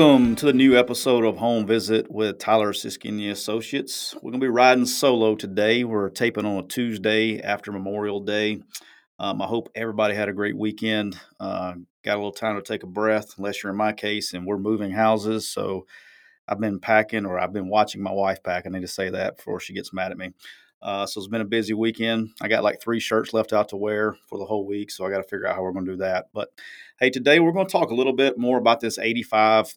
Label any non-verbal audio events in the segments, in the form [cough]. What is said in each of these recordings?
Welcome to the new episode of Home Visit with Tyler Siskey and Associates. We're going to be riding solo today. We're taping on a Tuesday after Memorial Day. Um, I hope everybody had a great weekend. Uh, got a little time to take a breath, unless you're in my case, and we're moving houses. So I've been packing, or I've been watching my wife pack. I need to say that before she gets mad at me. Uh, so it's been a busy weekend. I got like three shirts left out to wear for the whole week, so I got to figure out how we're going to do that. But hey, today we're going to talk a little bit more about this 85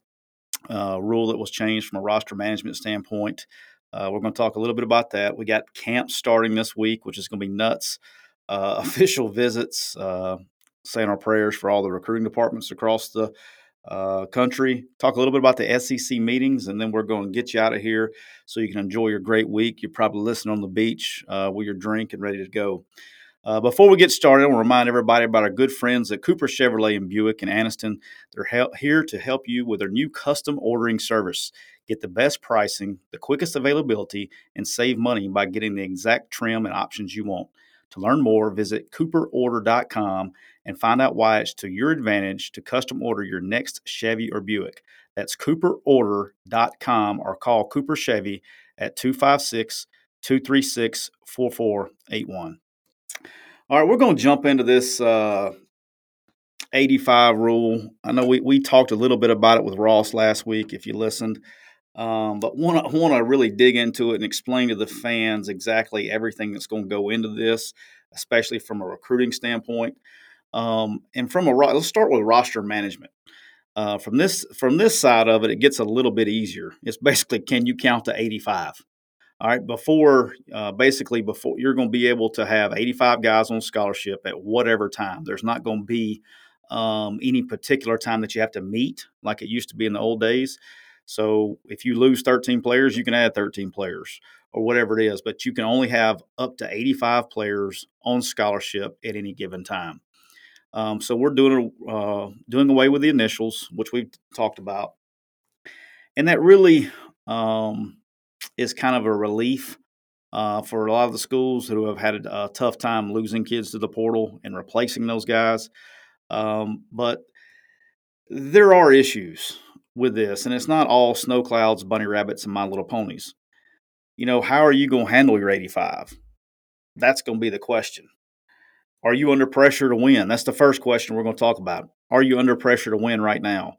uh, rule that was changed from a roster management standpoint. Uh, we're going to talk a little bit about that. We got camp starting this week, which is going to be nuts uh, [laughs] official visits, uh, saying our prayers for all the recruiting departments across the uh, country. Talk a little bit about the SEC meetings, and then we're going to get you out of here so you can enjoy your great week. You're probably listening on the beach with your drink and ready to go. Uh, before we get started, I want to remind everybody about our good friends at Cooper Chevrolet and Buick in Anniston. They're he- here to help you with their new custom ordering service. Get the best pricing, the quickest availability, and save money by getting the exact trim and options you want. To learn more, visit cooperorder.com and find out why it's to your advantage to custom order your next Chevy or Buick. That's cooperorder.com or call Cooper Chevy at 256 236 4481. All right, we're going to jump into this uh, 85 rule. I know we, we talked a little bit about it with Ross last week, if you listened. Um, but to want to really dig into it and explain to the fans exactly everything that's going to go into this, especially from a recruiting standpoint. Um, and from a let's start with roster management. Uh, from this from this side of it, it gets a little bit easier. It's basically can you count to 85? All right, before uh, basically before you're going to be able to have 85 guys on scholarship at whatever time. There's not going to be um, any particular time that you have to meet like it used to be in the old days. So if you lose 13 players, you can add 13 players or whatever it is, but you can only have up to 85 players on scholarship at any given time. Um, so we're doing uh, doing away with the initials, which we've talked about, and that really um, is kind of a relief uh, for a lot of the schools who have had a, tough time losing kids to the portal and replacing those guys. Um, but there are issues with this, and it's not all snow clouds, bunny rabbits, and my little ponies. You know, how are you going to handle your 85? That's going to be the question. Are you under pressure to win? That's the first question we're going to talk about. Are you under pressure to win right now?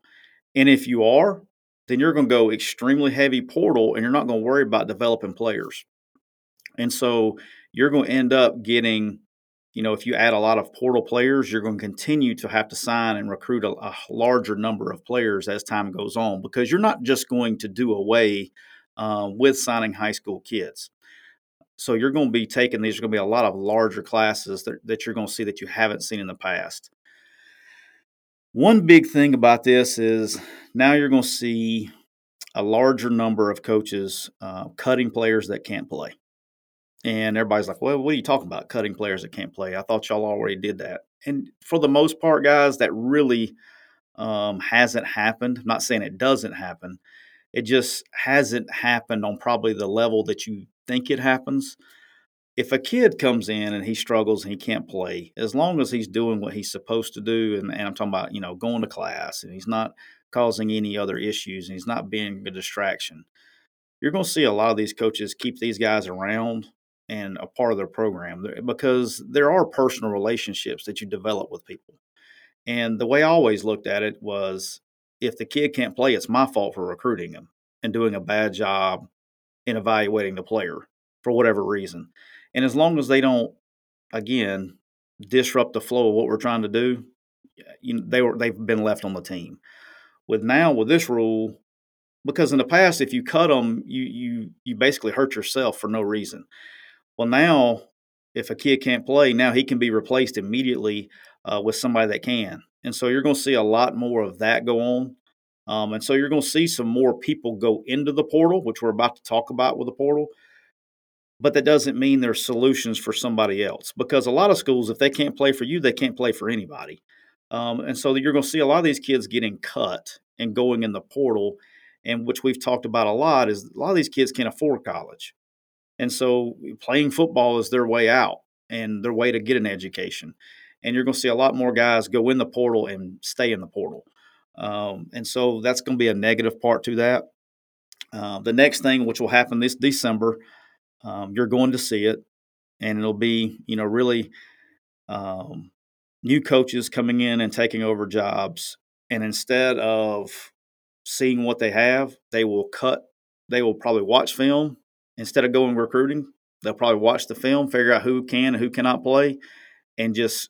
And if you are, then you're going to go extremely heavy portal and you're not going to worry about developing players. And so you're going to end up getting you know, if you add a lot of portal players, you're going to continue to have to sign and recruit a, a larger number of players as time goes on because you're not just going to do away uh, with signing high school kids. So you're going to be taking these are going to be a lot of larger classes that, that you're going to see that you haven't seen in the past. One big thing about this is now you're going to see a larger number of coaches uh, cutting players that can't play. And everybody's like, well, what are you talking about? Cutting players that can't play. I thought y'all already did that. And for the most part, guys, that really um, hasn't happened. I'm not saying it doesn't happen. It just hasn't happened on probably the level that you think it happens. If a kid comes in and he struggles and he can't play, as long as he's doing what he's supposed to do, and, and I'm talking about, you know, going to class and he's not causing any other issues and he's not being a distraction, you're going to see a lot of these coaches keep these guys around and a part of their program because there are personal relationships that you develop with people. And the way I always looked at it was if the kid can't play, it's my fault for recruiting him and doing a bad job in evaluating the player for whatever reason. And as long as they don't, again, disrupt the flow of what we're trying to do, you know, they were they've been left on the team. With now with this rule, because in the past, if you cut them, you you you basically hurt yourself for no reason. Well, now if a kid can't play, now he can be replaced immediately uh, with somebody that can. And so you're going to see a lot more of that go on. Um, and so you're going to see some more people go into the portal, which we're about to talk about with the portal. But that doesn't mean there's solutions for somebody else because a lot of schools, if they can't play for you, they can't play for anybody. Um, and so you're going to see a lot of these kids getting cut and going in the portal, and which we've talked about a lot is a lot of these kids can't afford college. And so playing football is their way out and their way to get an education. And you're going to see a lot more guys go in the portal and stay in the portal. Um, and so that's going to be a negative part to that. Uh, the next thing, which will happen this December, um, you're going to see it, and it'll be, you know, really um, new coaches coming in and taking over jobs. And instead of seeing what they have, they will cut, they will probably watch film instead of going recruiting. They'll probably watch the film, figure out who can and who cannot play, and just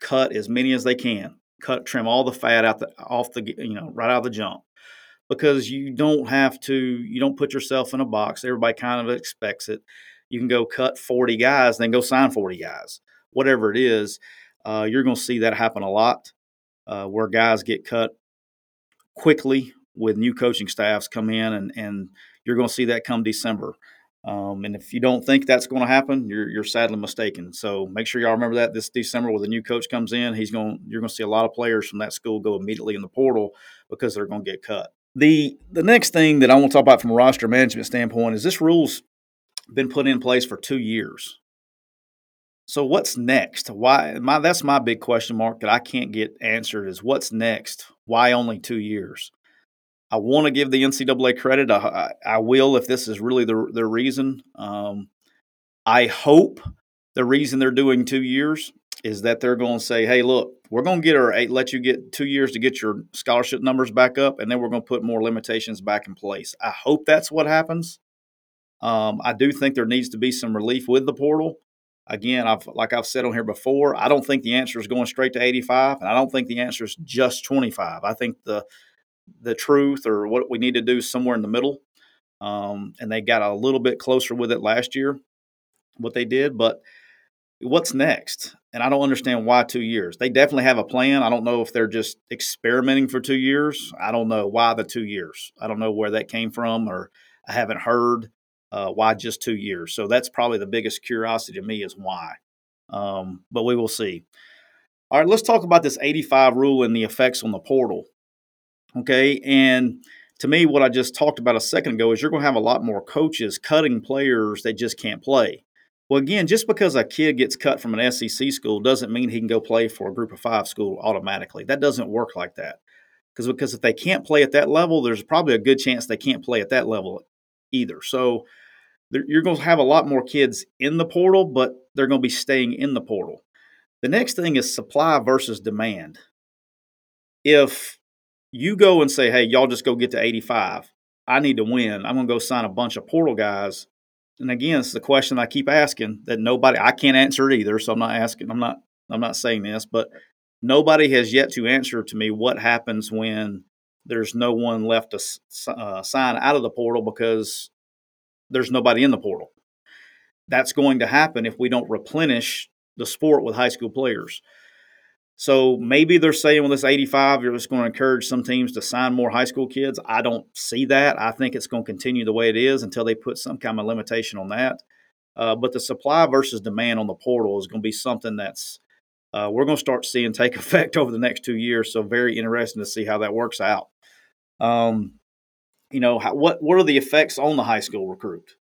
cut as many as they can. Cut, trim all the fat out the off the you know right out of the jump, because you don't have to. You don't put yourself in a box. Everybody kind of expects it. You can go cut forty guys, then go sign forty guys. Whatever it is, uh, you're going to see that happen a lot, uh, where guys get cut quickly with new coaching staffs come in, and and you're going to see that come December. Um, and if you don't think that's going to happen, you're, you're sadly mistaken. So make sure y'all remember that this December, when the new coach comes in, he's going you're going to see a lot of players from that school go immediately in the portal because they're going to get cut. The the next thing that I want to talk about from a roster management standpoint is this rule's been put in place for two years. So what's next? Why my that's my big question mark that I can't get answered is what's next? Why only two years? I want to give the NCAA credit. I, I, will if this is really the the reason. Um, I hope the reason they're doing two years is that they're going to say, "Hey, look, we're going to get our eight, let you get two years to get your scholarship numbers back up, and then we're going to put more limitations back in place." I hope that's what happens. Um, I do think there needs to be some relief with the portal. Again, I've like I've said on here before, I don't think the answer is going straight to 85, and I don't think the answer is just 25. I think the the truth or what we need to do somewhere in the middle. Um, and they got a little bit closer with it last year, what they did. But what's next? And I don't understand why two years. They definitely have a plan. I don't know if they're just experimenting for two years. I don't know why the two years. I don't know where that came from, or I haven't heard uh, why just two years. So that's probably the biggest curiosity to me is why. Um, but we will see. All right, let's talk about this 85 rule and the effects on the portal. Okay. And to me, what I just talked about a second ago is you're going to have a lot more coaches cutting players that just can't play. Well, again, just because a kid gets cut from an SEC school doesn't mean he can go play for a group of five school automatically. That doesn't work like that. Because because if they can't play at that level, there's probably a good chance they can't play at that level either. So you're going to have a lot more kids in the portal, but they're going to be staying in the portal. The next thing is supply versus demand. If you go and say, hey, y'all just go get to 85. I need to win. I'm going to go sign a bunch of portal guys. And again, it's the question I keep asking that nobody, I can't answer it either. So I'm not asking, I'm not, I'm not saying this, but nobody has yet to answer to me what happens when there's no one left to uh, sign out of the portal because there's nobody in the portal. That's going to happen if we don't replenish the sport with high school players. So maybe they're saying with this 85, you're just going to encourage some teams to sign more high school kids. I don't see that. I think it's going to continue the way it is until they put some kind of limitation on that. Uh, but the supply versus demand on the portal is going to be something that's uh, we're going to start seeing take [laughs] effect over the next two years. So very interesting to see how that works out. Um, you know, how, what what are the effects on the high school recruit?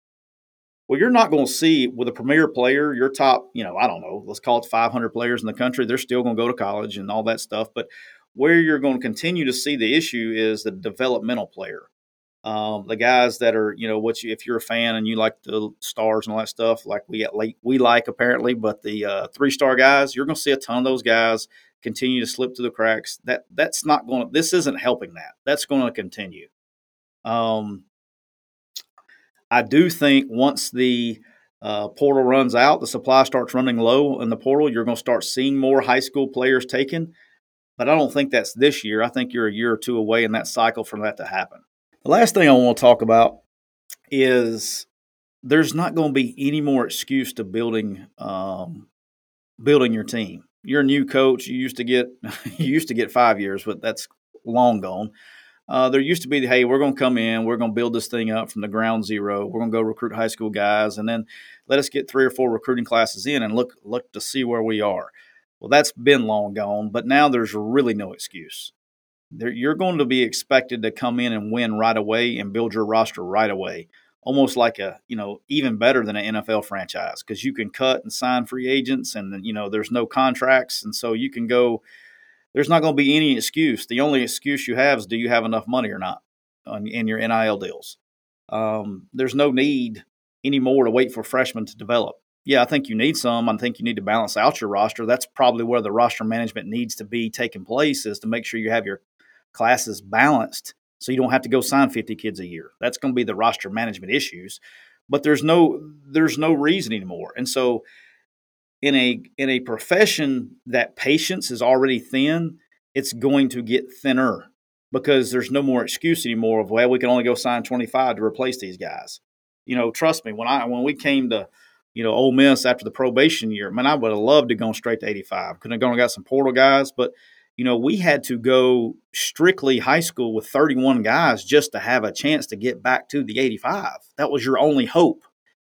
Well, you're not going to see with a premier player, your top, you know, I don't know, let's call it 500 players in the country, they're still going to go to college and all that stuff. But where you're going to continue to see the issue is the developmental player. Um, the guys that are, you know, what you, if you're a fan and you like the stars and all that stuff, like we at we like apparently, but the uh, three star guys, you're going to see a ton of those guys continue to slip through the cracks. That that's not going to. This isn't helping that. That's going to continue. Um, I do think once the uh, portal runs out, the supply starts running low in the portal, you're going to start seeing more high school players taken. But I don't think that's this year. I think you're a year or two away in that cycle from that to happen. The last thing I want to talk about is there's not going to be any more excuse to building um, building your team. You're a new coach. You used to get [laughs] you used to get five years, but that's long gone. Uh, there used to be, hey, we're going to come in, we're going to build this thing up from the ground zero. We're going to go recruit high school guys, and then let us get three or four recruiting classes in and look look to see where we are. Well, that's been long gone, but now there's really no excuse. There, you're going to be expected to come in and win right away and build your roster right away, almost like a you know even better than an NFL franchise because you can cut and sign free agents, and you know there's no contracts, and so you can go there's not going to be any excuse. The only excuse you have is do you have enough money or not on, in your NIL deals. Um, there's no need anymore to wait for freshmen to develop. Yeah, I think you need some. I think you need to balance out your roster. That's probably where the roster management needs to be taking place is to make sure you have your classes balanced so you don't have to go sign 50 kids a year. That's going to be the roster management issues. But there's no there's no reason anymore. And so in a in a profession that patience is already thin, it's going to get thinner because there's no more excuse anymore of well we can only go sign 25 to replace these guys. You know, trust me when I when we came to you know Ole Miss after the probation year, man, I would have loved to gone straight to 85. Couldn't have gone and got some portal guys, but you know we had to go strictly high school with 31 guys just to have a chance to get back to the 85. That was your only hope.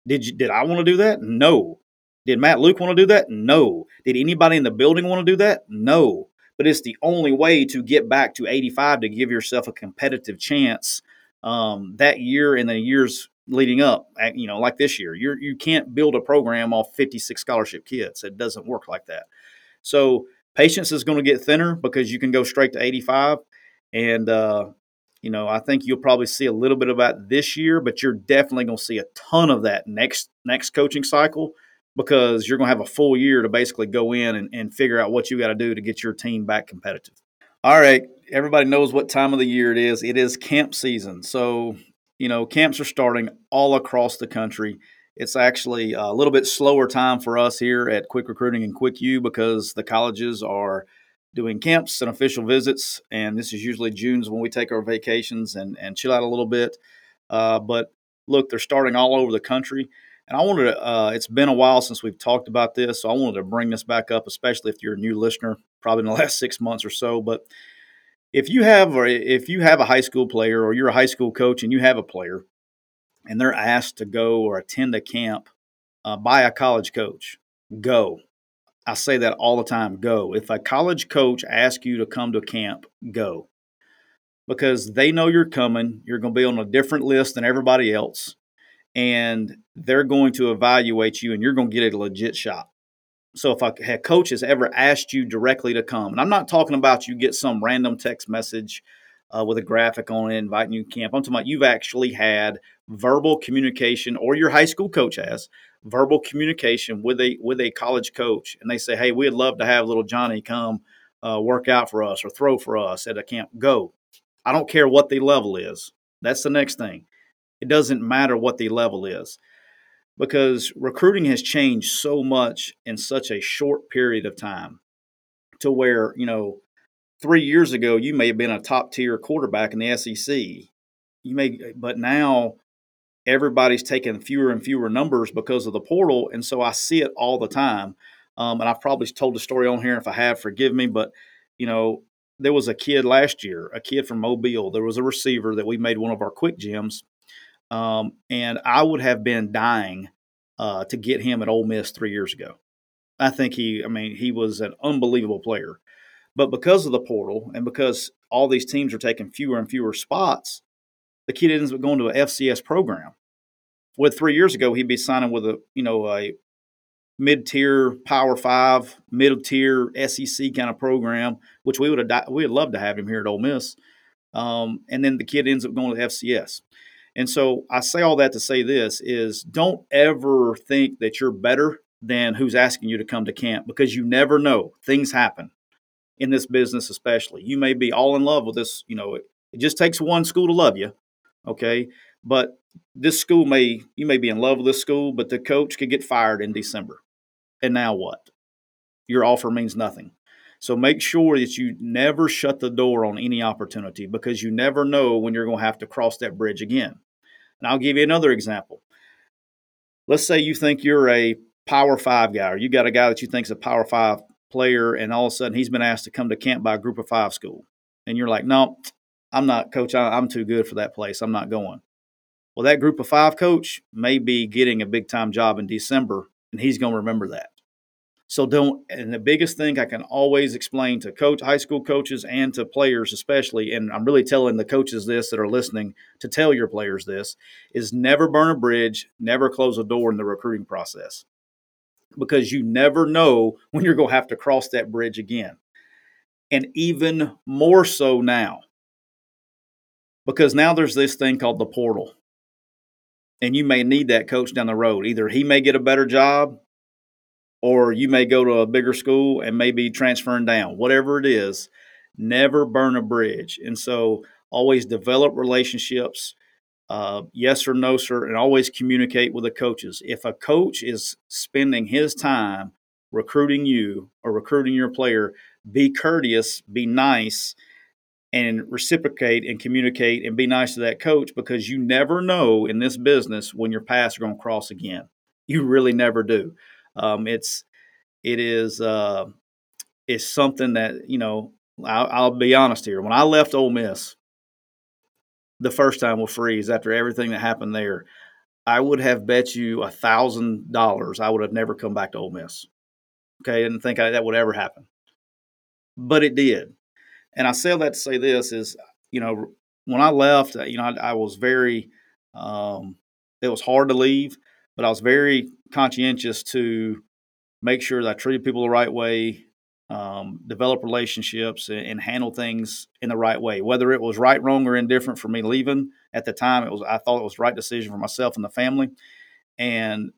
Did you did I want to do that? No. Did Matt Luke want to do that? No. Did anybody in the building want to do that? No. But it's the only way to get back to 85 to give yourself a competitive chance um, that year and the years leading up. You know, like this year, you you can't build a program off 56 scholarship kids. It doesn't work like that. So patience is going to get thinner because you can go straight to 85, and uh, you know I think you'll probably see a little bit of that this year, but you're definitely going to see a ton of that next next coaching cycle because you're going to have a full year to basically go in and, and figure out what you got to do to get your team back competitive. All right, everybody knows what time of the year it is. It is camp season. So, you know, camps are starting all across the country. It's actually a little bit slower time for us here at Quick Recruiting and Quick U because the colleges are doing camps and official visits. And this is usually June's when we take our vacations and, and chill out a little bit. Uh, but look, they're starting all over the country. And I wanted to, uh, it's been a while since we've talked about this, so I wanted to bring this back up, especially if you're a new listener, probably in the [laughs] last six months or so. But if you have, or if you have a high school player, or you're a high school coach and you have a player, and they're asked to go or attend a camp uh, by a college coach, go. I say that all the time. Go. If a college coach asks you to come to camp, go. Because they know you're coming. You're going to be on a different list than everybody else and they're going to evaluate you and you're going to get a legit shot. So if a coach has ever asked you directly to come, and I'm not talking about you get some random text message uh, with a graphic on it inviting you to camp. I'm talking about you've actually had verbal communication, or your high school coach has verbal communication with a with a college coach, and they say, "Hey, we'd love to have little Johnny come uh, work out for us or throw for us at a camp." Go. I don't care what the level is. That's the next thing. It doesn't matter what the level is because recruiting has changed so much in such a short period of time to where, you know, three years ago, you may have been a top tier quarterback in the SEC. You may, but now everybody's taking fewer and fewer numbers because of the portal. And so I see it all the time. Um, and I've probably told the story on here. If I have, forgive me. But, you know, there was a kid last year, a kid from Mobile. There was a receiver that we made one of our quick gyms um, and I would have been dying uh, to get him at Ole Miss three years ago. I think he, I mean, he was an unbelievable player. But because of the portal and because all these teams are taking fewer and fewer spots, the kid ends up going to an FCS program. With three years ago, he'd be signing with a, you know, a mid-tier Power Five, mid-tier SEC kind of program, which we would have we would love to have him here at Ole Miss. Um, and then the kid ends up going to FCS. And so I say all that to say this is don't ever think that you're better than who's asking you to come to camp because you never know. Things happen in this business especially. You may be all in love with this, you know, it, it just takes one school to love you, okay? But this school may you may be in love with this school, but the coach could get fired in December. And now what? Your offer means nothing. So make sure that you never shut the door on any opportunity because you never know when you're going to have to cross that bridge again. And I'll give you another example. Let's say you think you're a Power Five guy, or you got a guy that you think is a Power Five player, and all of a sudden he's been asked to come to camp by a Group of Five school, and you're like, no, I'm not, coach. I'm too good for that place. I'm not going. Well, that Group of Five coach may be getting a big time job in December, and he's going to remember that. So don't. And the biggest thing I can always explain to coach, high school coaches, and to players especially, and I'm really telling the coaches this that are listening to tell your players this is never burn a bridge, never close a door in the recruiting process, because you never know when you're going to have to cross that bridge again. and even more so now because now there's this thing called the portal. And you may need that coach down the road. Either he may get a better job or you may go to a bigger school and maybe transferring down. Whatever it is, never burn a bridge. And so always develop relationships. Uh, yes or no, sir, and always communicate with the coaches. If a coach is spending his time recruiting you or recruiting your player, be courteous, be nice, and reciprocate and communicate and be nice to that coach because you never know in this business when your paths are going to cross again. You really never do. Um, it's it is uh, it's something that you know. I'll, I'll be honest here. When I left Ole Miss, the first time with Freeze after everything that happened there, I would have bet you a thousand dollars I would have never come back to Ole Miss. Okay, I didn't think I, that would ever happen, but it did. And I say that to say this is, you know, when I left, you know, I, I was very, um, it was hard to leave, but I was very conscientious to make sure that I treated people the right way, um, develop relationships, and, and, handle things in the right way. Whether it was right, wrong, or indifferent for me leaving at the time, it was I thought it was the right decision for myself and the family, and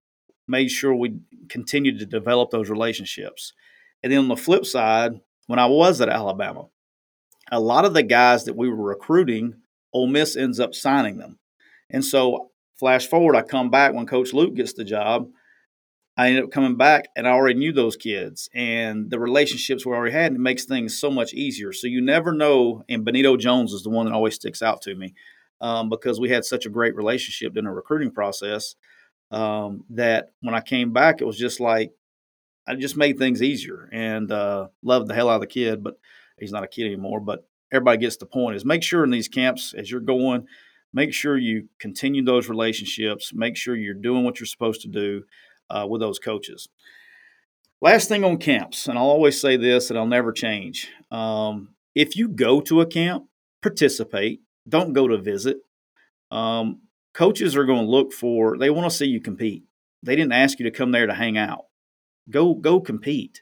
made sure we continued to develop those relationships. And then on the flip side, when I was at Alabama, a lot of the guys that we were recruiting, Ole Miss ends up signing them. And so, flash forward, I come back when Coach Luke gets the job. I ended up coming back and I already knew those kids and the relationships we already had. And it makes things so much easier. So you never know. And Benito Jones is the one that always sticks out to me um, because we had such a great relationship in the recruiting process um, that when I came back, it was just like I just made things easier and uh, loved the hell out of the kid. But he's not a kid anymore, but everybody gets the point is make sure in these camps as you're going, make sure you continue those relationships, make sure you're doing what you're supposed to do uh, with those coaches. Last thing on camps, and I'll always say this and I'll never change. Um, if you go to a camp, participate, don't go to visit. Um, coaches are going to look for, they want to see you compete. They didn't ask you to come there to hang out. Go, go compete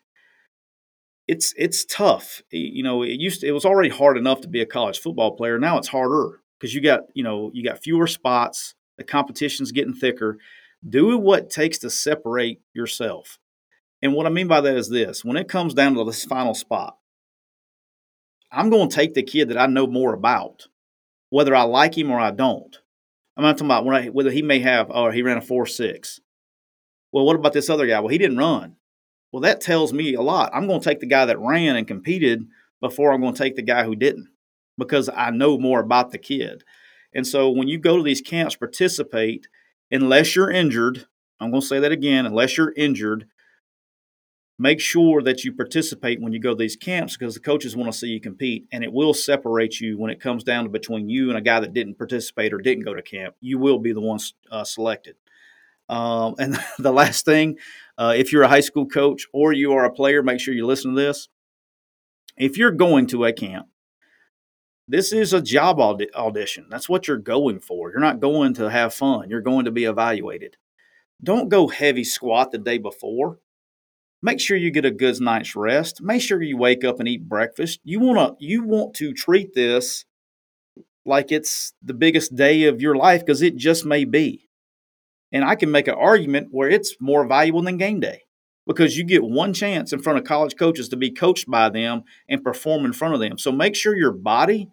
it's it's tough. You know, it used to, it was already hard enough to be a college football player. Now it's harder because you got you know you got fewer spots. The competition's getting thicker. Do what it takes to separate yourself. And what I mean by that is this: when it comes down to this final spot, I'm going to take the kid that I know more about, whether I like him or I don't. I'm not talking about I, whether he may have, or oh, he ran a four six. Well, what about this other guy? Well, he didn't run. Well, that tells me a lot. I'm going to take the guy that ran and competed before I'm going to take the guy who didn't because I know more about the kid. And so when you go to these camps, participate unless you're injured. I'm going to say that again unless you're injured, make sure that you participate when you go to these camps because the coaches want to see you compete and it will separate you when it comes down to between you and a guy that didn't participate or didn't go to camp. You will be the one uh, selected. Um, and [laughs] the last thing, uh, if you're a high school coach or you are a player, make sure you listen to this. If you're going to a camp, this is a job aud- audition. That's what you're going for. You're not going to have fun. You're going to be evaluated. Don't go heavy squat the day before. Make sure you get a good night's rest. Make sure you wake up and eat breakfast. You want to you want to treat this like it's the biggest day of your life because it just may be. And I can make an argument where it's more valuable than game day because you get one chance in front of college coaches to be coached by them and perform in front of them. So make sure your body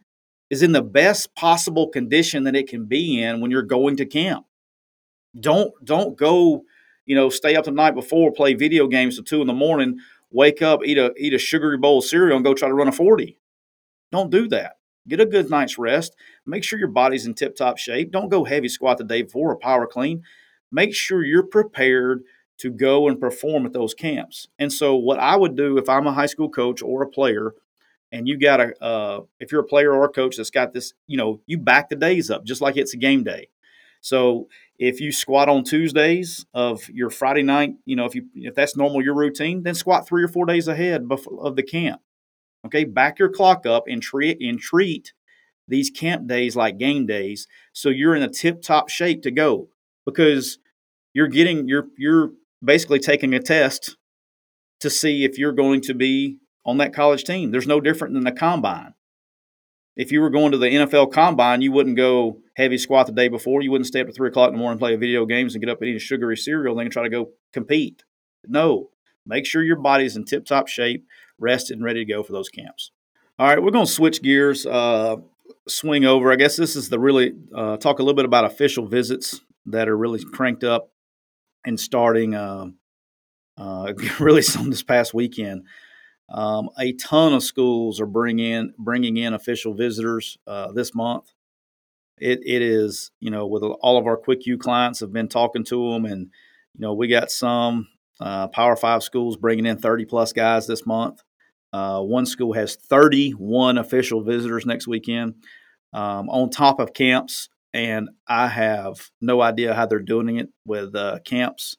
is in the best possible condition that it can be in when you're going to camp. Don't don't go, you know, stay up the night before, play video games till two in the morning, wake up, eat a eat a sugary bowl of cereal, and go try to run a forty. Don't do that. Get a good night's rest. Make sure your body's in tip top shape. Don't go heavy squat the day before or power clean make sure you're prepared to go and perform at those camps. And so, what I would do if I'm a high school coach or a player, and you got a, uh, if you're a player or a coach that's got this, you know, you back the days up just like it's a game day. So if you squat on Tuesdays of your Friday night, you know, if you if that's normal your routine, then squat three or four days ahead of the camp. Okay, back your clock up and treat and treat these camp days like game days, so you're in a tip top shape to go. Because you're getting you're you're basically taking a test to see if you're going to be on that college team. There's no different than the combine. If you were going to the NFL combine, you wouldn't go heavy squat the day before. You wouldn't stay up at three o'clock in the morning, play video games, and get up and eat a sugary cereal, and then try to go compete. No, make sure your body's in tip top shape, rested, and ready to go for those camps. All right, we're going to switch gears, uh, swing over. I guess this is the really uh, talk a little bit about official visits that are really cranked up and starting uh, uh [laughs] really some this past weekend. Um, a ton of schools are bringing in bringing in official visitors uh, this month. It it is you know with all of our quick U clients have been talking to them, and you know we got some uh, Power Five schools bringing in thirty plus guys this month. Uh, one school has thirty one official visitors next weekend, um, on top of camps, and I have no idea how they're doing it with uh, camps.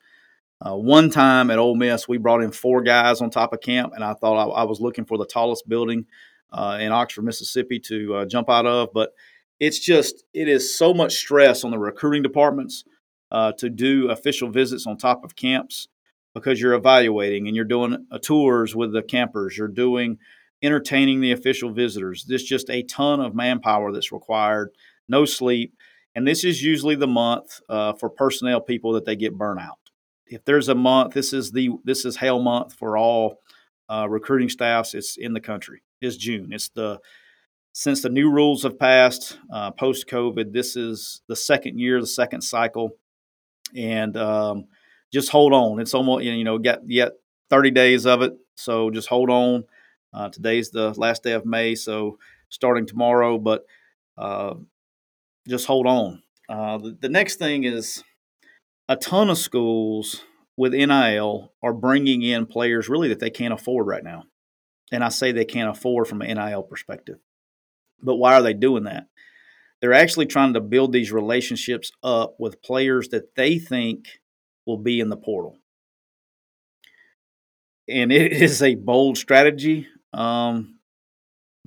Uh, one time at Ole Miss, we brought in four guys on top of camp, and I thought I, I was looking for the tallest building uh, in Oxford, Mississippi, to uh, jump out of. But it's just it is so much stress on the recruiting departments uh, to do official visits on top of camps because you're evaluating and you're doing uh, tours with the campers, you're doing entertaining the official visitors. There's just a ton of manpower that's required, no sleep, and this is usually the month uh, for personnel people that they get burnout if there's a month, this is the this is hail month for all uh, recruiting staffs. It's in the country. It's June. It's the since the new rules have passed uh, post COVID. This is the second year, the second cycle, and um, just hold on. It's almost you know get yet 30 days of it, so just hold on. Uh, today's the last day of May, so starting tomorrow, but uh, just hold on. Uh, the, the next thing is a ton of schools with NIL are bringing in players really that they can't afford right now. And I say they can't afford from an NIL perspective. But why are they doing that? They're actually trying to build these relationships up with players that they think will be in the portal. And it [laughs] is a bold strategy, um,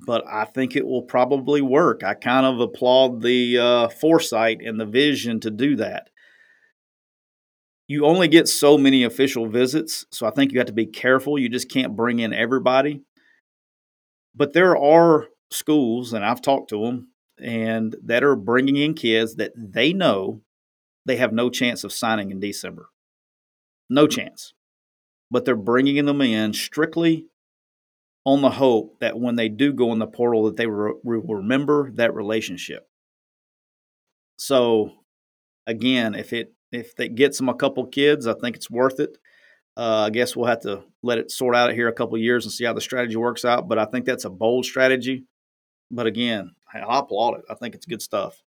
but I think it will probably work. I kind of applaud the uh, foresight and the vision to do that you only get so many official visits. So I think you have to be careful. You just can't bring in everybody. But there are schools, and I've talked to them, and that are bringing in kids that they know they have no chance of signing in December. No mm-hmm. chance. But they're bringing them in strictly on the hope that when they do go in the portal that they will remember that relationship. So again, if it if that gets them a couple kids, I think it's worth it. Uh, I guess we'll have to let it sort out here a couple years and see how the strategy works out. But I think that's a bold strategy. But again, I applaud it. I think it's good stuff.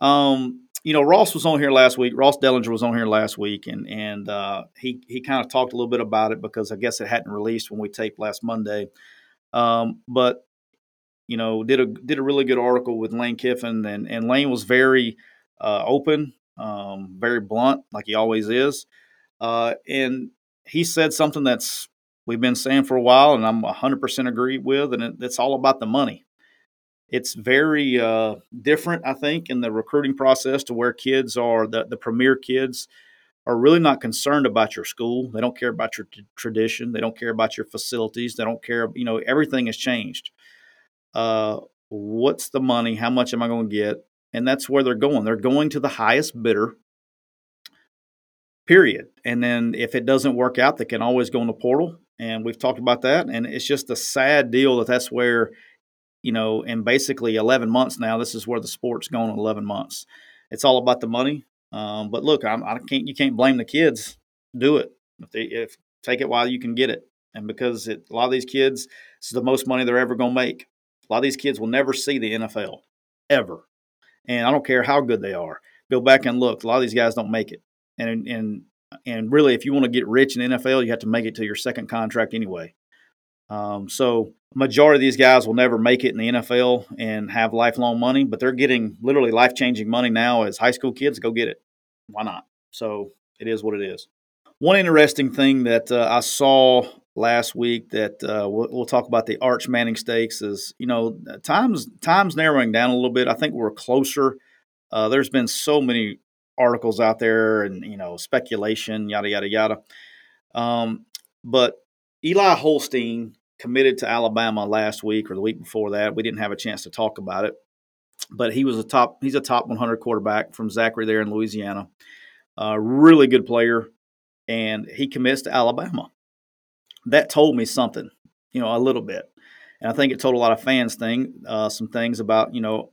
Um, you know, Ross was on here last week. Ross Dellinger was on here last week, and and uh, he he kind of talked a little bit about it because I guess it hadn't released when we taped last Monday. Um, but you know, did a did a really good article with Lane Kiffin, and and Lane was very uh, open um, very blunt, like he always is. Uh, and he said something that's we've been saying for a while, and I'm 100% agree with, and it, it's all about the money. It's very uh, different, I think, in the recruiting process to where kids are the, the premier kids are really not concerned about your school. They don't care about your t- tradition. They don't care about your facilities. They don't care. You know, everything has changed. Uh, what's the money? How much am I going to get? And that's where they're going. They're going to the highest bidder. Period. And then if it doesn't work out, they can always go in the portal. And we've talked about that. And it's just a sad deal that that's where, you know, in basically 11 months now, this is where the sport's going in 11 months. It's all about the money. Um, but look, I'm, I can't. You can't blame the kids. Do it. If they if take it while you can get it, and because it, a lot of these kids, this is the most money they're ever going to make. A lot of these kids will never see the NFL ever and I don't care how good they are. Go back and look. A lot of these guys don't make it, and and and really, if you want to get rich in NFL, you have to make it to your second contract anyway. Um, so majority of these guys will never make it in the NFL and have lifelong money, but they're getting literally life changing money now as high school kids. Go get it. Why not? So it is what it is. One interesting thing that uh, I saw last week that uh, we'll, we'll, talk about the Arch Manning Stakes is you know times times narrowing down a little bit. I think we're closer. Uh, there's been so many articles out there and you know speculation, yada yada yada. Um, but Eli Holstein committed to Alabama last week or the week before that. We didn't have a chance to talk about it, but he was a top. He's a top 100 quarterback from Zachary there in Louisiana. Uh, really good player, and he commits to Alabama. That told me something, you know, a little bit, and I think it told a lot of fans thing uh, some things about you know,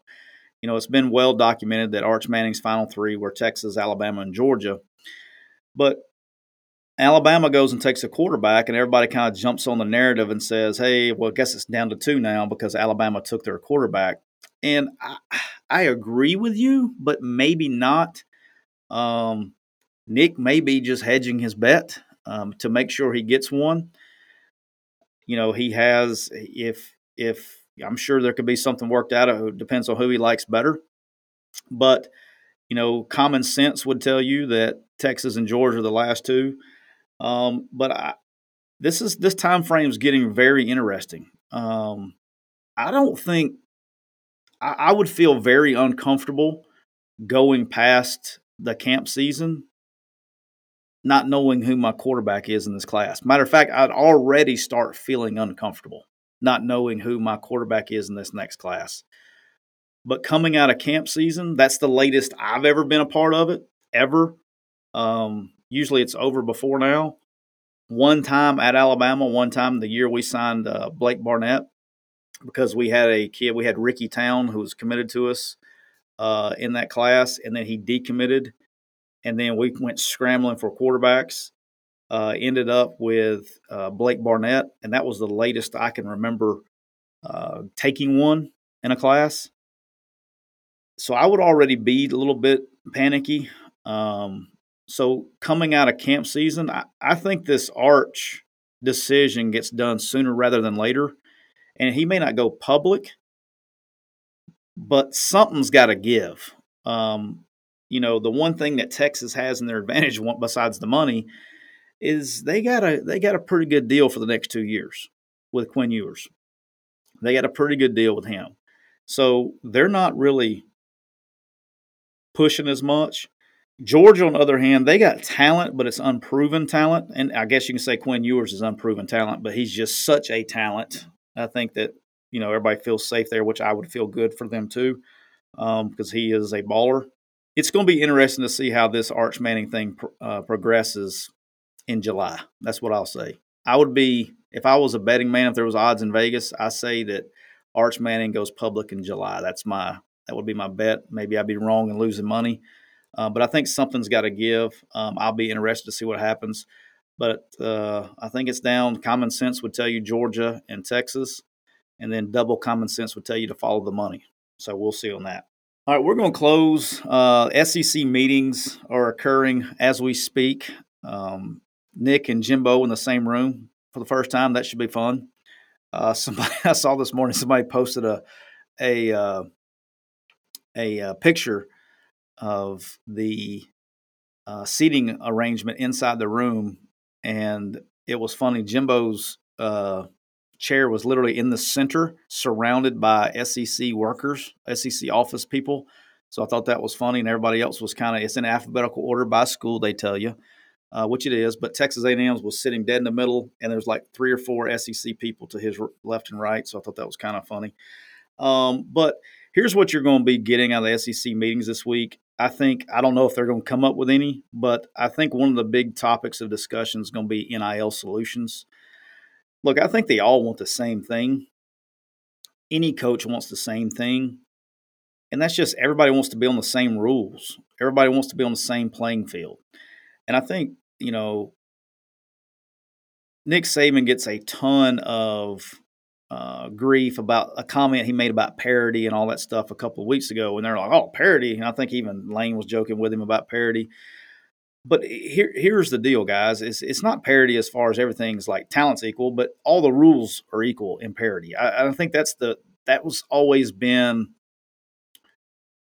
you know, it's been well documented that Arch Manning's final three were Texas, Alabama, and Georgia, but Alabama goes and takes a quarterback, and everybody kind of jumps on the narrative and says, "Hey, well, I guess it's down to two now because Alabama took their quarterback." And I, I agree with you, but maybe not. Um, Nick may be just hedging his bet um, to make sure he gets one. You know, he has if if I'm sure there could be something worked out. It depends on who he likes better, but you know, common sense would tell you that Texas and Georgia are the last two. Um, but I, this is this time frame is getting very interesting. Um, I don't think I, I would feel very uncomfortable going past the camp season not knowing who my quarterback is in this class. Matter of fact, I'd already start feeling uncomfortable not knowing who my quarterback is in this next class. But coming out of camp season, that's the latest I've ever been a part of it, ever. Um, usually it's over before now. One time at Alabama, one time the year we signed uh, Blake Barnett, because we had a kid, we had Ricky Town who was committed to us uh, in that class, and then he decommitted, and then we went scrambling for quarterbacks. Uh, ended up with uh, Blake Barnett, and that was the latest I can remember uh, taking one in a class. So I would already be a little bit panicky. Um, so coming out of camp season, I, I think this Arch decision gets done sooner rather than later. And he may not go public, but something's got to give. Um, you know, the one thing that Texas has in their advantage, besides the money, is they got a they got a pretty good deal for the next two years with Quinn Ewers. They got a pretty good deal with him, so they're not really pushing as much. Georgia, on the other hand, they got talent, but it's unproven talent. And I guess you can say Quinn Ewers is unproven talent, but he's just such a talent. I think that, you know, everybody feels safe there, which I would feel good for them too, because um, he is a baller. It's going to be interesting to see how this Arch Manning thing uh, progresses in July. That's what I'll say. I would be, if I was a betting man, if there was odds in Vegas, I say that Arch Manning goes public in July. That's my, that would be my bet. Maybe I'd be wrong and losing money. Uh, but I think something's got to give. Um, I'll be interested to see what happens. But uh, I think it's down. Common sense would tell you Georgia and Texas, and then double common sense would tell you to follow the money. So we'll see on that. All right, we're going to close. Uh, SEC meetings are occurring as we speak. Um, Nick and Jimbo in the same room for the first time. That should be fun. Uh, [laughs] somebody I saw this morning. Somebody posted a a uh, a, a uh, picture of the uh, seating arrangement inside the room, and it was funny. Jimbo's uh, chair was literally in the center, surrounded by SEC workers, SEC office people. So I thought that was funny, and everybody else was kind of it's in alphabetical order by school. They tell you, uh, which it is, but Texas A&M was sitting dead in the middle, and there's like three or four SEC people to his left and right. So I thought that was kind of funny. Um, but here's what you're going to be getting out of the SEC meetings this week. I think I don't know if they're going to come up with any, but I think one of the big topics of discussion is going to be NIL solutions. Look, I think they all want the same thing. Any coach wants the same thing. And that's just everybody wants to be on the same rules. Everybody wants to be on the same playing field. And I think, you know, Nick Saban gets a ton of uh, grief about a comment he made about parity and all that stuff a couple of weeks ago, and they're like, "Oh, parity. And I think even Lane was joking with him about parity. But here, here's the deal, guys: it's it's not parity as far as everything's like talent's equal, but all the rules are equal in parity. I, I think that's the that was always been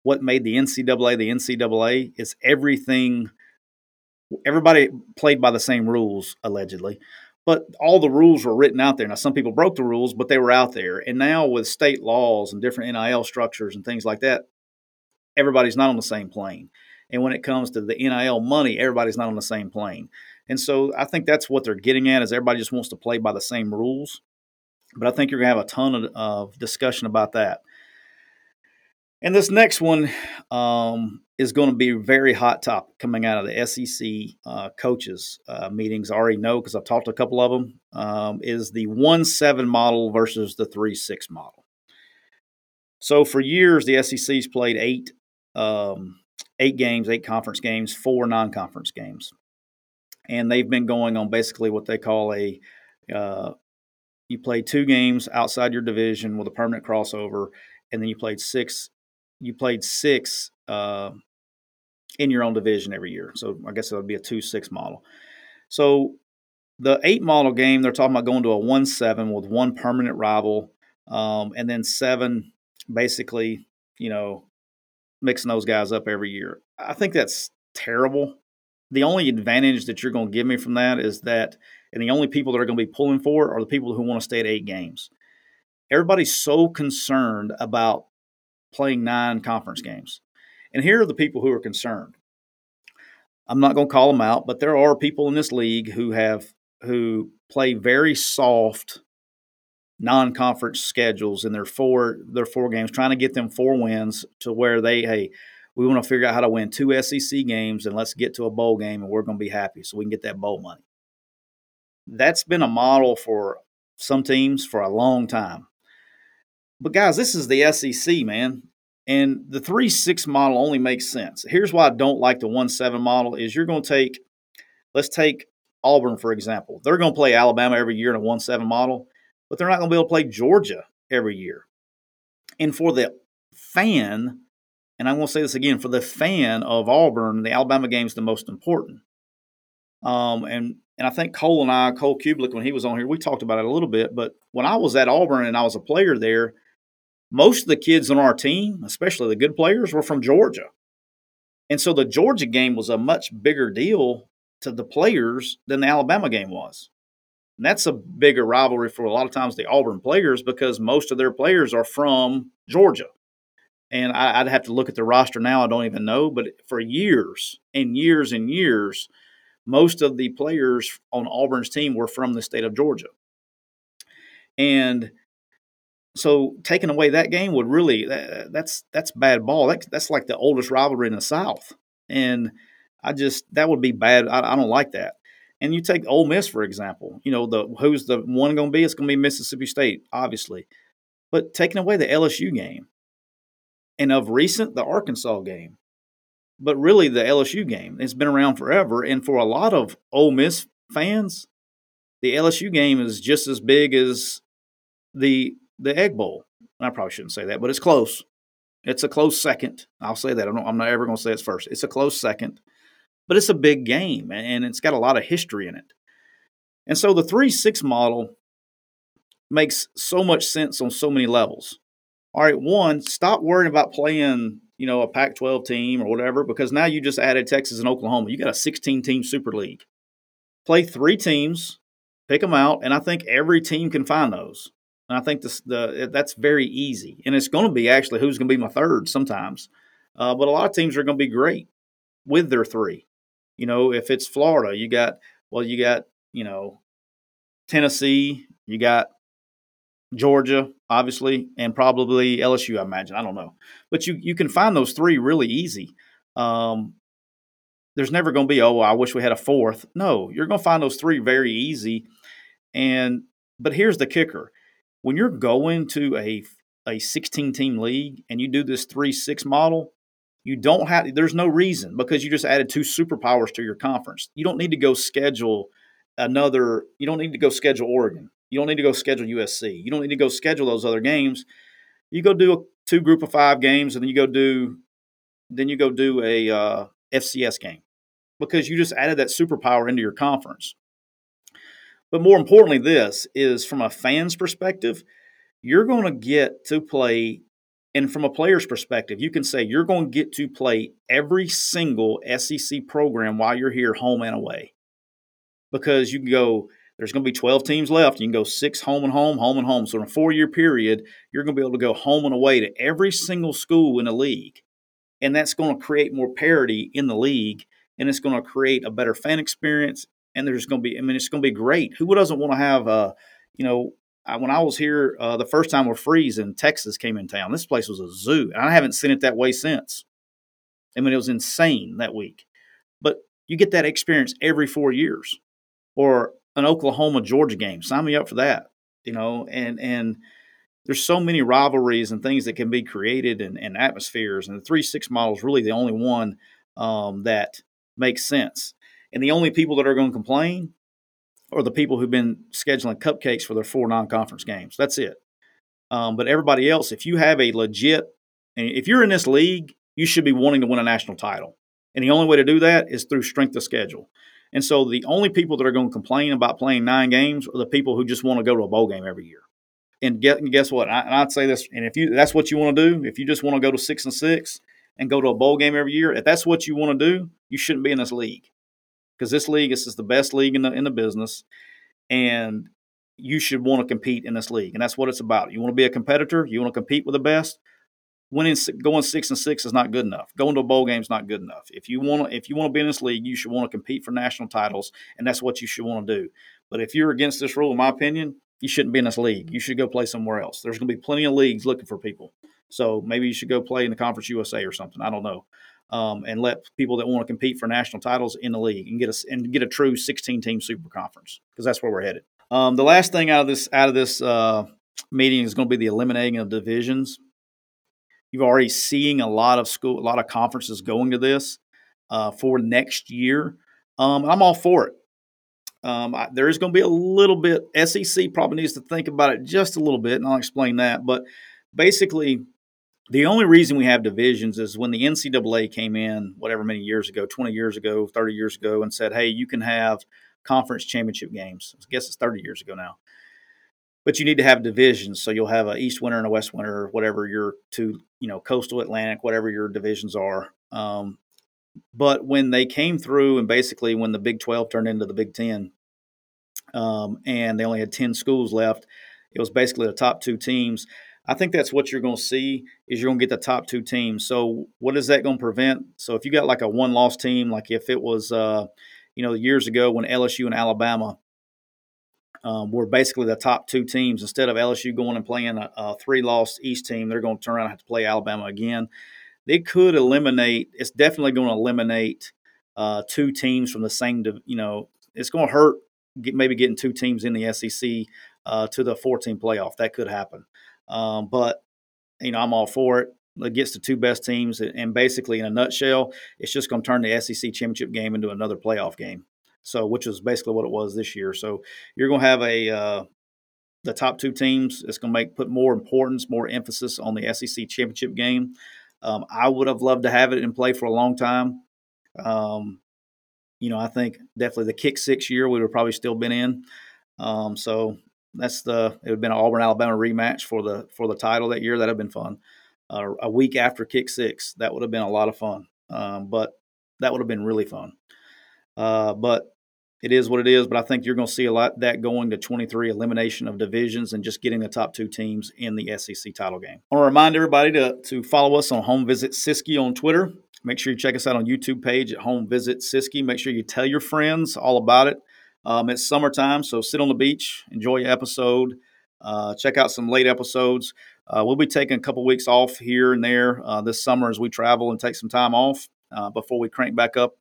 what made the NCAA the NCAA is everything. Everybody played by the same rules, allegedly but all the rules were written out there. Now, some people broke the rules, but they were out there. And now, with state laws and different NIL structures and things like that, everybody's not on the same plane. And when it comes to the NIL money, everybody's not on the same plane. And so I think that's what they're getting at is everybody just wants to play by the same rules. But I think you're going to have a ton of, of discussion about that. And this next one um, is going to be very hot topic coming out of the SEC uh, coaches uh, meetings. I already know because I've talked to a couple of them. Um, is the one seven model versus the three six model. So for years, the SEC's played eight um, eight games, eight conference games, four non conference games, and they've been going on basically what they call a uh, you play two games outside your division with a permanent crossover, and then you played six you played six uh, in your own division every year. So I guess it would be a two six model. So the eight model game, they're talking about going to a one seven with one permanent rival, um, and then seven basically, you know, mixing those guys up every year. I think that's terrible. The only advantage that you're going to give me from that is that, and the only people that are going to be pulling for it are the people who want to stay at eight games. Everybody's so concerned about playing nine conference games. And here are the people who are concerned. I'm not going to call them out, but there are people in this league who have who play very soft non-conference schedules in their four their four games, trying to get them four wins to where they hey we want to figure out how to win two SEC games and let's get to a bowl game and we're going to be happy so we can get that bowl money. That's been a model for some teams for a long time. But guys, this is the SEC, man. And the 3 6 model only makes sense. Here's why I don't like the 1 7 model is you're going to take, let's take Auburn, for example. They're going to play Alabama every year in a 1 7 model, but they're not going to be able to play Georgia every year. And for the fan, and I'm going to say this again, for the fan of Auburn, the Alabama game is the most important. Um, and and I think Cole and I, Cole Cubelic, when he was on here, we talked about it a little bit. But when I was at Auburn and I was a player there, most of the kids on our team, especially the good players, were from Georgia. And so the Georgia game was a much bigger deal to the players than the Alabama game was. And that's a bigger rivalry for a lot of times the Auburn players because most of their players are from Georgia. And I, would have to look at the roster now. I don't even know. But for years and years and years, most of the players on Auburn's team were from the state of Georgia. And so taking away that game would really that, that's that's bad ball. That, that's like the oldest rivalry in the South, and I just that would be bad. I, I don't like that. And you take Ole Miss for example. You know the who's the one going to be? It's going to be Mississippi State, obviously. But taking away the LSU game, and of recent the Arkansas game, but really the LSU game. It's been around forever, and for a lot of Ole Miss fans, the LSU game is just as big as the the Egg Bowl. And I probably shouldn't say that, but it's close. It's a close second. I'll say that. I'm not, I'm not ever going to say it's first. It's a close second, but it's a big game and it's got a lot of history in it. And so the 3 6 model makes so much sense on so many levels. All right, one, stop worrying about playing, you know, a Pac 12 team or whatever, because now you just added Texas and Oklahoma. You got a 16 team Super League. Play three teams, pick them out, and I think every team can find those. And I think this, the that's very easy, and it's going to be actually who's going to be my third sometimes. Uh, but a lot of teams are going to be great with their three. You know, if it's Florida, you got well, you got you know Tennessee, you got Georgia, obviously, and probably LSU. I imagine. I don't know, but you you can find those three really easy. Um, there's never going to be oh I wish we had a fourth. No, you're going to find those three very easy. And but here's the kicker: when you're going to a a 16 team league and you do this 3-6 model, you don't have there's no reason because you just added two superpowers to your conference. You don't need to go schedule another you don't need to go schedule Oregon. You don't need to go schedule USC. You don't need to go schedule those other games. You go do a two group of 5 games and then you go do then you go do a uh, FCS game because you just added that superpower into your conference. But more importantly, this is from a fan's perspective, you're going to get to play, and from a player's perspective, you can say you're going to get to play every single SEC program while you're here, home and away. Because you can go, there's going to be 12 teams left. You can go six home and home, home and home. So in a four year period, you're going to be able to go home and away to every single school in the league. And that's going to create more parity in the league and it's going to create a better fan experience and there's going to be, I mean, it's going to be great. Who doesn't want to have a, you know, I, when I was here uh, the first time with Freeze in Texas came in town, this place was a zoo, and I haven't seen it that way since. I mean, it was insane that week. But you get that experience every four years, or an Oklahoma Georgia game. Sign me up for that. You know, and and there's so many rivalries and things that can be created and, and atmospheres, and the three six model is really the only one um, that makes sense. And the only people that are going to complain are the people who've been scheduling cupcakes for their four non-conference games. That's it. Um, but everybody else, if you have a legit, if you're in this league, you should be wanting to win a national title. And the only way to do that is through strength of schedule. And so the only people that are going to complain about playing nine games are the people who just want to go to a bowl game every year. And, get, and guess what? And I, would say this, and if you that's what you want to do, if you just want to go to six and six and go to a bowl game every year, if that's what you want to do, you shouldn't be in this league because this league this is the best league in the in the business, and you should want to compete in this league, and that's what it's about. You want to be a competitor, you want to compete with the best winning going six and six is not good enough. Going to a bowl game is not good enough. If you want to, if you want to be in this league, you should want to compete for national titles, and that's what you should want to do. But if you're against this rule, in my opinion, you shouldn't be in this league. You should go play somewhere else. There's going to be plenty of leagues looking for people. So maybe you should go play in the Conference USA or something. I don't know. Um, and let people that want to compete for national titles in the league and get a and get a true 16 team super conference because that's where we're headed. Um, the last thing out of this out of this uh, meeting is going to be the eliminating of divisions. You've already seeing a lot of school, a lot of conferences going to this uh, for next year. Um, I'm all for it. Um, I, there is going to be a little bit. SEC probably needs to think about it just a little bit, and I'll explain that. But basically, the only reason we have divisions is when the NCAA came in, whatever many years ago, 20 years ago, 30 years ago, and said, hey, you can have conference championship games. I guess it's 30 years ago now but you need to have divisions. So you'll have a East winner and a West winner, whatever your two, you know, coastal Atlantic, whatever your divisions are. Um, but when they came through, and basically when the Big 12 turned into the Big 10, um, and they only had 10 schools left, it was basically the top two teams. I think that's what you're going to see is you're going to get the top two teams. So what is that going to prevent? So if you got like a one loss team, like if it was, uh, you know, years ago when LSU and Alabama um, were basically the top two teams. Instead of LSU going and playing a, a three loss East team, they're going to turn around and have to play Alabama again. They could eliminate, it's definitely going to eliminate uh, two teams from the same, you know, it's going to hurt get, maybe getting two teams in the SEC uh, to the 14 playoff. That could happen. Um, but, you know, I'm all for it. Gets the two best teams. And basically, in a nutshell, it's just going to turn the SEC championship game into another playoff game. So, which is basically what it was this year. So, you're going to have a uh, the top two teams. It's going to make put more importance, more emphasis on the SEC championship game. Um, I would have loved to have it in play for a long time. Um, you know, I think definitely the kick six year we would have probably still been in. Um, so that's the it would have been an Auburn Alabama rematch for the for the title that year. That'd have been fun. Uh, a week after kick six, that would have been a lot of fun. Um, but that would have been really fun. Uh, but it is what it is. But I think you're going to see a lot that going to 23 elimination of divisions and just getting the top two teams in the SEC title game. I want to remind everybody to, to follow us on Home Visit Siskey on Twitter. Make sure you check us out on YouTube page at Home Visit Siskey. Make sure you tell your friends all about it. Um, it's summertime, so sit on the beach, enjoy your episode. Uh, check out some late episodes. Uh, we'll be taking a couple weeks off here and there uh, this summer as we travel and take some time off uh, before we crank back up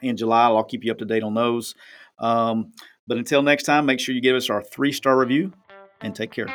in July. I'll keep you up to date on those. Um, but until next time, make sure you give us our three star review and take care.